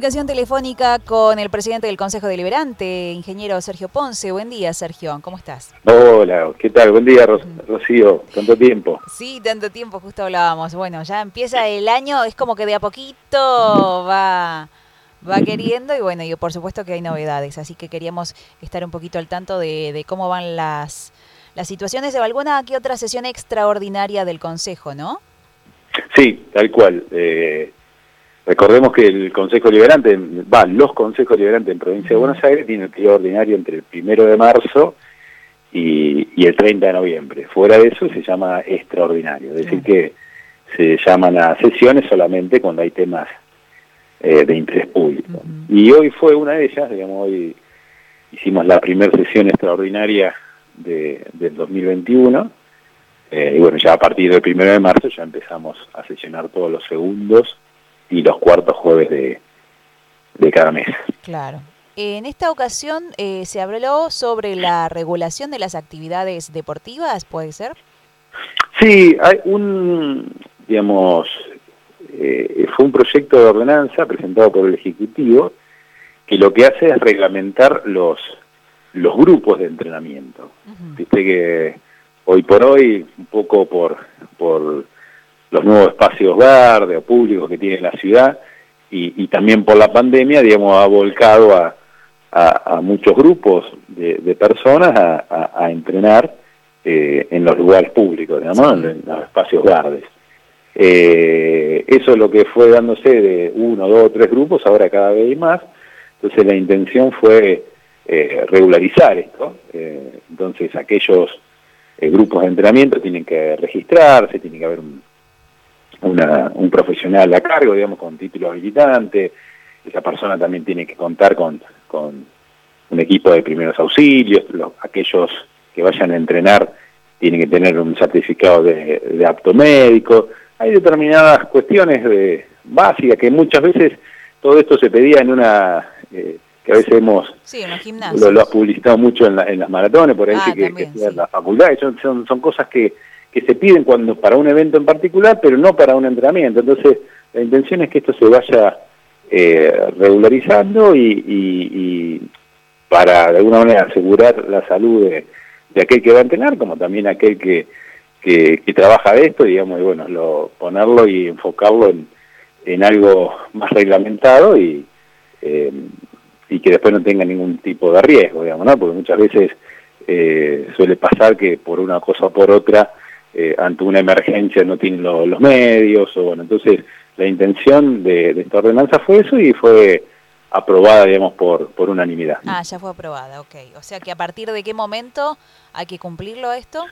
comunicación telefónica con el presidente del Consejo Deliberante, ingeniero Sergio Ponce. Buen día, Sergio. ¿Cómo estás? Hola, ¿qué tal? Buen día, Rocío. Tanto tiempo. Sí, tanto tiempo, justo hablábamos. Bueno, ya empieza el año, es como que de a poquito va, va queriendo y bueno, y por supuesto que hay novedades, así que queríamos estar un poquito al tanto de, cómo van las, las situaciones de alguna que otra sesión extraordinaria del Consejo, ¿no? Sí, tal cual. Eh, Recordemos que el Consejo Liberante, va, los Consejos Liberantes en Provincia de Buenos Aires tienen el periodo ordinario entre el primero de marzo y, el 30 de noviembre. Fuera de eso se llama extraordinario, es decir que se llaman a sesiones solamente cuando hay temas eh, de interés público. Y hoy fue una de ellas, digamos, hoy hicimos la primera sesión extraordinaria de, del 2021, eh, y bueno, ya a partir del primero de marzo ya empezamos a sesionar todos los segundos y los cuartos jueves de, de cada mes. Claro. En esta ocasión eh, se habló sobre la regulación de las actividades deportivas, ¿puede ser? Sí, hay un, digamos, eh, fue un proyecto de ordenanza presentado por el Ejecutivo que lo que hace es reglamentar los, los grupos de entrenamiento. Viste que hoy por hoy, un poco por, por los nuevos espacios verdes o públicos que tiene la ciudad y, también por la pandemia, digamos, ha volcado a, a, muchos grupos de, personas a, entrenar eh, en los lugares públicos, digamos, en, los espacios verdes. Eh, eso es lo que fue dándose de uno, dos o tres grupos, ahora cada vez más. Entonces la intención fue eh, regularizar esto. entonces aquellos grupos de entrenamiento tienen que registrarse, tiene que haber un, un profesional a cargo, digamos, con título habilitante. Esa persona también tiene que contar con, con un equipo de primeros auxilios. aquellos que vayan a entrenar tienen que tener un certificado de, apto médico. Hay determinadas cuestiones de, básicas que muchas veces todo esto se pedía en una... Eh, que a veces hemos sí, lo, lo, has publicitado mucho en, en las maratones, por ahí ah, que, que, en la facultad, son, son, son cosas que, que se piden cuando para un evento en particular, pero no para un entrenamiento. Entonces, la intención es que esto se vaya eh, regularizando y, para de alguna manera asegurar la salud de, aquel que va a entrenar, como también aquel que, que, trabaja de esto, digamos, y bueno, lo, ponerlo y enfocarlo en, en algo más reglamentado y, eh, y que después no tenga ningún tipo de riesgo, digamos, ¿no? Porque muchas veces eh, suele pasar que por una cosa o por otra eh, ante una emergencia no tienen los medios, o bueno, entonces la intención de, esta ordenanza fue eso y fue aprobada, digamos, por, por unanimidad. Ah, ya fue aprobada, ok. O sea que a partir de qué momento hay que cumplirlo esto?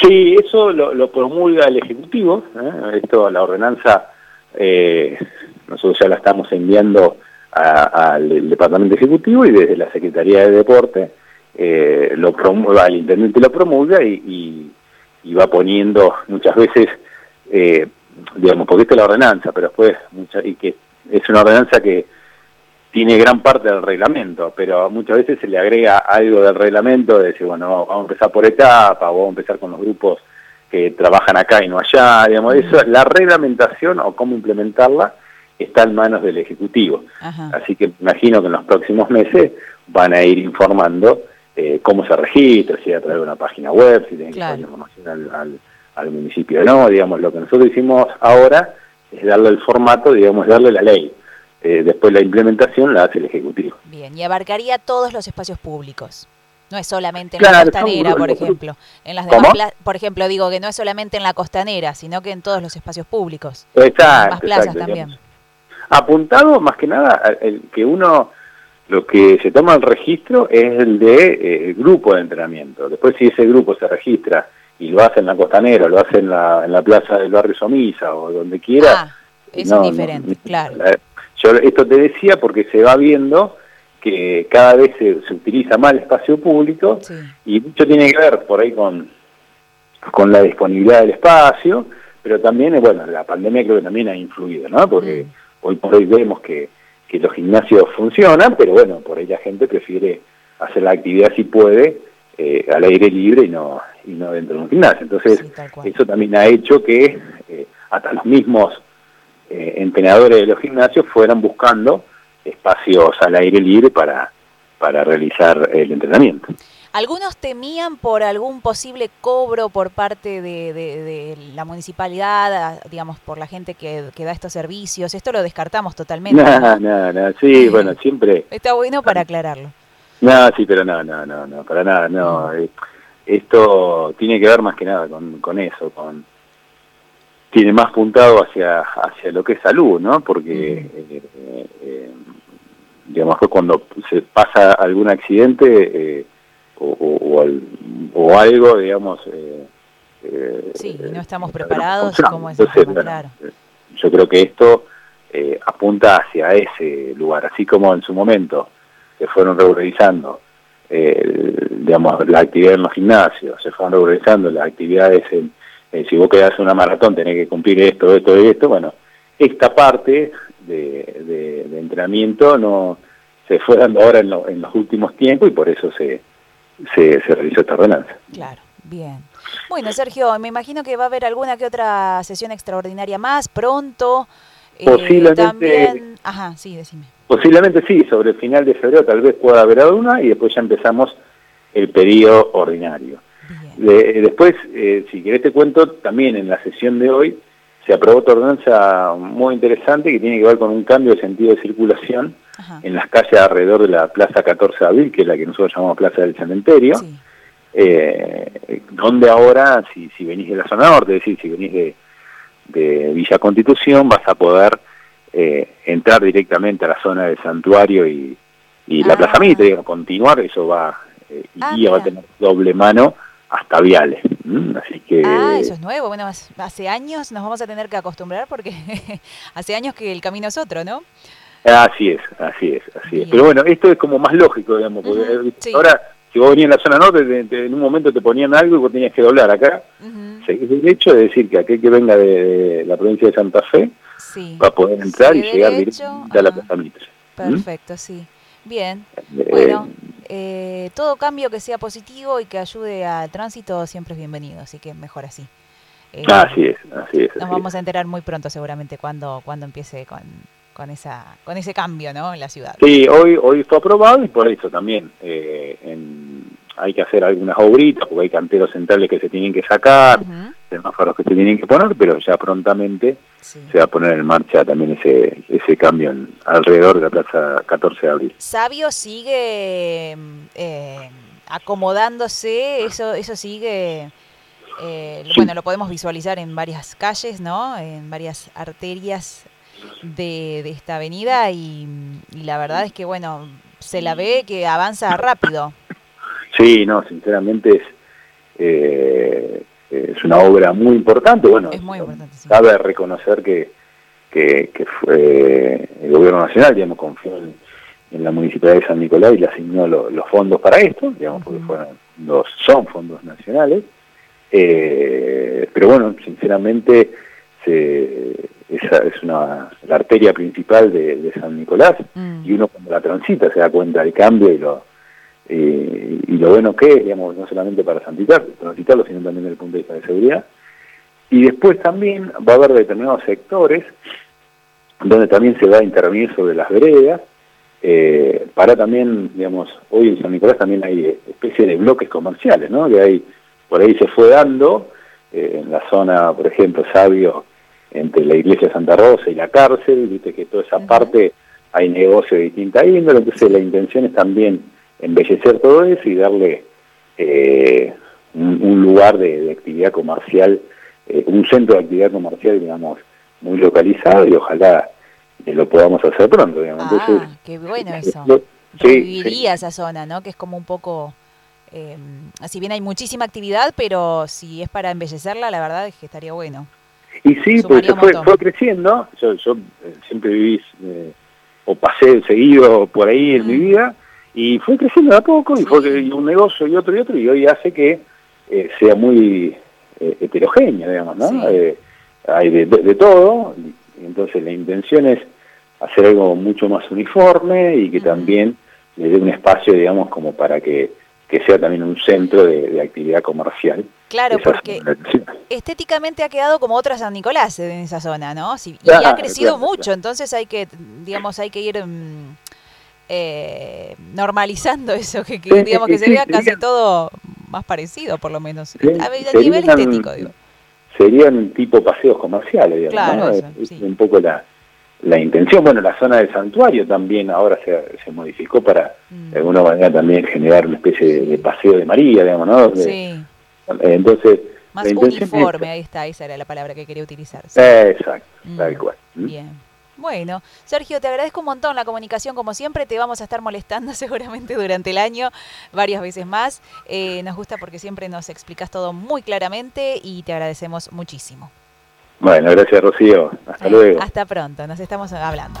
Sí, eso lo, promulga el Ejecutivo, ¿eh? esto, la ordenanza, eh, nosotros ya la estamos enviando al Departamento Ejecutivo y desde la Secretaría de Deporte lo promulga, el Intendente lo promulga y y va poniendo muchas veces, eh, digamos, porque esta es la ordenanza, pero después, y que es una ordenanza que tiene gran parte del reglamento, pero muchas veces se le agrega algo del reglamento, de decir, bueno, vamos a empezar por etapa, vamos a empezar con los grupos que trabajan acá y no allá, digamos, eso, la reglamentación o cómo implementarla está en manos del Ejecutivo. Así que imagino que en los próximos meses van a ir informando eh, cómo se registra, si a través de una página web, si tienen que dar información al, al, municipio no, digamos, lo que nosotros hicimos ahora es darle el formato, digamos, darle la ley. Eh, después la implementación la hace el Ejecutivo. Bien, y abarcaría todos los espacios públicos. No es solamente en la costanera, por ejemplo. En las demás por ejemplo, digo que no es solamente en la costanera, sino que en todos los espacios públicos. Exacto. En plazas también. Apuntado más que nada el que uno lo que se toma el registro es el de eh, grupo de entrenamiento. Después si ese grupo se registra y lo hace en la costanera, lo hace en la, en la plaza del barrio Somisa o donde quiera. Ah, es diferente, claro. Yo esto te decía porque se va viendo que cada vez se, utiliza más el espacio público y mucho tiene que ver por ahí con, con la disponibilidad del espacio, pero también, bueno, la pandemia creo que también ha influido, ¿no? Porque mm. hoy por hoy vemos que que los gimnasios funcionan, pero bueno, por ahí la gente prefiere hacer la actividad si puede eh, al aire libre y no, y no dentro de un gimnasio. Entonces, eso también ha hecho que eh, hasta los mismos eh, entrenadores de los gimnasios fueran buscando espacios al aire libre para, para realizar el entrenamiento. Algunos temían por algún posible cobro por parte de, la municipalidad, digamos, por la gente que, da estos servicios. Esto lo descartamos totalmente. No, no, no, sí, bueno, siempre... Está bueno para aclararlo. No, sí, pero no, no, no, no, para nada, no. Eh, esto tiene que ver más que nada con, con eso, con tiene más puntado hacia hacia lo que es salud, ¿no? Porque eh, eh, digamos que cuando se pasa algún accidente o, o, algo, digamos... Eh, sí, no estamos preparados, como es claro. Yo creo que esto apunta hacia ese lugar, así como en su momento se fueron regularizando digamos, la actividad en los gimnasios, se fueron regularizando las actividades en, si vos quedás una maratón tenés que cumplir esto, esto y esto, bueno, esta parte de, entrenamiento no se fue dando ahora en, los últimos tiempos y por eso se, se, realizó esta ordenanza. Claro, bien. Bueno, Sergio, me imagino que va a haber alguna que otra sesión extraordinaria más pronto. Eh, Posiblemente. Ajá, sí, decime. Posiblemente sí, sobre el final de febrero tal vez pueda haber alguna y después ya empezamos el periodo ordinario. después, eh, si querés te cuento, también en la sesión de hoy se aprobó otra ordenanza muy interesante que tiene que ver con un cambio de sentido de circulación en las calles alrededor de la Plaza 14 de Abril, que es la que nosotros llamamos Plaza del Cementerio, eh, donde ahora, si, si venís de la zona norte, es decir, si venís de, de Villa Constitución, vas a poder eh, entrar directamente a la zona del santuario y, la Plaza ah. Mitre, continuar, eso va, eh, y ah, va a tener doble mano hasta Viales. Así que... Ah, eso es nuevo. Bueno, hace años nos vamos a tener que acostumbrar porque hace años que el camino es otro, ¿no? Así es, así es, así es. Pero bueno, esto es como más lógico, digamos, porque eh, ahora si vos venías en la zona norte, en un momento te ponían algo y vos tenías que doblar acá. Seguís derecho, es decir, que aquel que venga de, la provincia de Santa Fe va a poder entrar y llegar directo a la Plaza Mitre. Perfecto, sí. Bien. Eh, bueno, eh, todo cambio que sea positivo y que ayude al tránsito siempre es bienvenido, así que mejor así. Eh, así es, así es. Nos vamos a enterar muy pronto seguramente cuando, cuando empiece con, con, esa, con ese cambio ¿no? en la ciudad. Sí, hoy, hoy fue aprobado y por eso también hay que hacer algunas obritas, porque hay canteros centrales que se tienen que sacar, semáforos que se tienen que poner, pero ya prontamente se va a poner en marcha también ese, ese cambio alrededor de la Plaza 14 de Abril. Sabio sigue eh, acomodándose, eso, eso sigue... Eh, bueno, lo podemos visualizar en varias calles, ¿no? En varias arterias de, de esta avenida y, la verdad es que, bueno, se la ve que avanza rápido. Sí, no, sinceramente es, eh, es una obra muy importante. Bueno, cabe reconocer que, que, fue el gobierno nacional, digamos, confió en, la municipalidad de San Nicolás y le asignó los fondos para esto, digamos, porque fueron los, son fondos nacionales. Eh, pero bueno, sinceramente, esa es una, la arteria principal de, San Nicolás mm. y uno cuando la transita se da cuenta del cambio y lo eh, y lo bueno que es, digamos, no solamente para transitarlo, sino también desde el punto de vista de seguridad. Y después también va a haber determinados sectores donde también se va a intervenir sobre las veredas, eh, para también, digamos, hoy en San Nicolás también hay especie de bloques comerciales, ¿no? Que hay, por ahí se fue dando, eh, en la zona, por ejemplo, Sabio, entre la iglesia de Santa Rosa y la cárcel, viste que toda esa parte hay negocio de distinta índole, entonces la intención es también embellecer todo eso y darle eh, un, lugar de, actividad comercial, eh, un centro de actividad comercial, digamos, muy localizado y ojalá eh, lo podamos hacer pronto, digamos. Ah, qué bueno eso. Reviviría esa zona, ¿no? Que es como un poco... Eh, si bien hay muchísima actividad, pero si es para embellecerla, la verdad es que estaría bueno. Y sí, porque fue, fue creciendo. Yo, yo siempre viví o pasé seguido por ahí en mi vida y fue creciendo de a poco, y fue un negocio y otro y otro, y hoy hace que eh, sea muy eh, heterogéneo, digamos, ¿no? Eh, hay de, todo, y entonces la intención es hacer algo mucho más uniforme y que también le dé un espacio, digamos, como para que que sea también un centro de, actividad comercial. Claro, porque estéticamente ha quedado como otra San Nicolás en esa zona, ¿no? y ha crecido mucho, entonces hay que, digamos, hay que ir mm, eh, normalizando eso, que, digamos que se vea casi todo más parecido, por lo menos, a, nivel estético, digo. Serían tipo paseos comerciales, digamos, claro, es, un poco la, la intención. Bueno, la zona del santuario también ahora se, se modificó para, mm. de alguna manera, también generar una especie de, paseo de María, digamos, ¿no? sí. Entonces... Más uniforme, ahí está, esa era la palabra que quería utilizar. exacto, mm. tal cual. Bien. Bueno, Sergio, te agradezco un montón la comunicación, como siempre, te vamos a estar molestando seguramente durante el año varias veces más. Eh, nos gusta porque siempre nos explicas todo muy claramente y te agradecemos muchísimo. Bueno, gracias Rocío. Hasta luego. Hasta pronto, nos estamos hablando.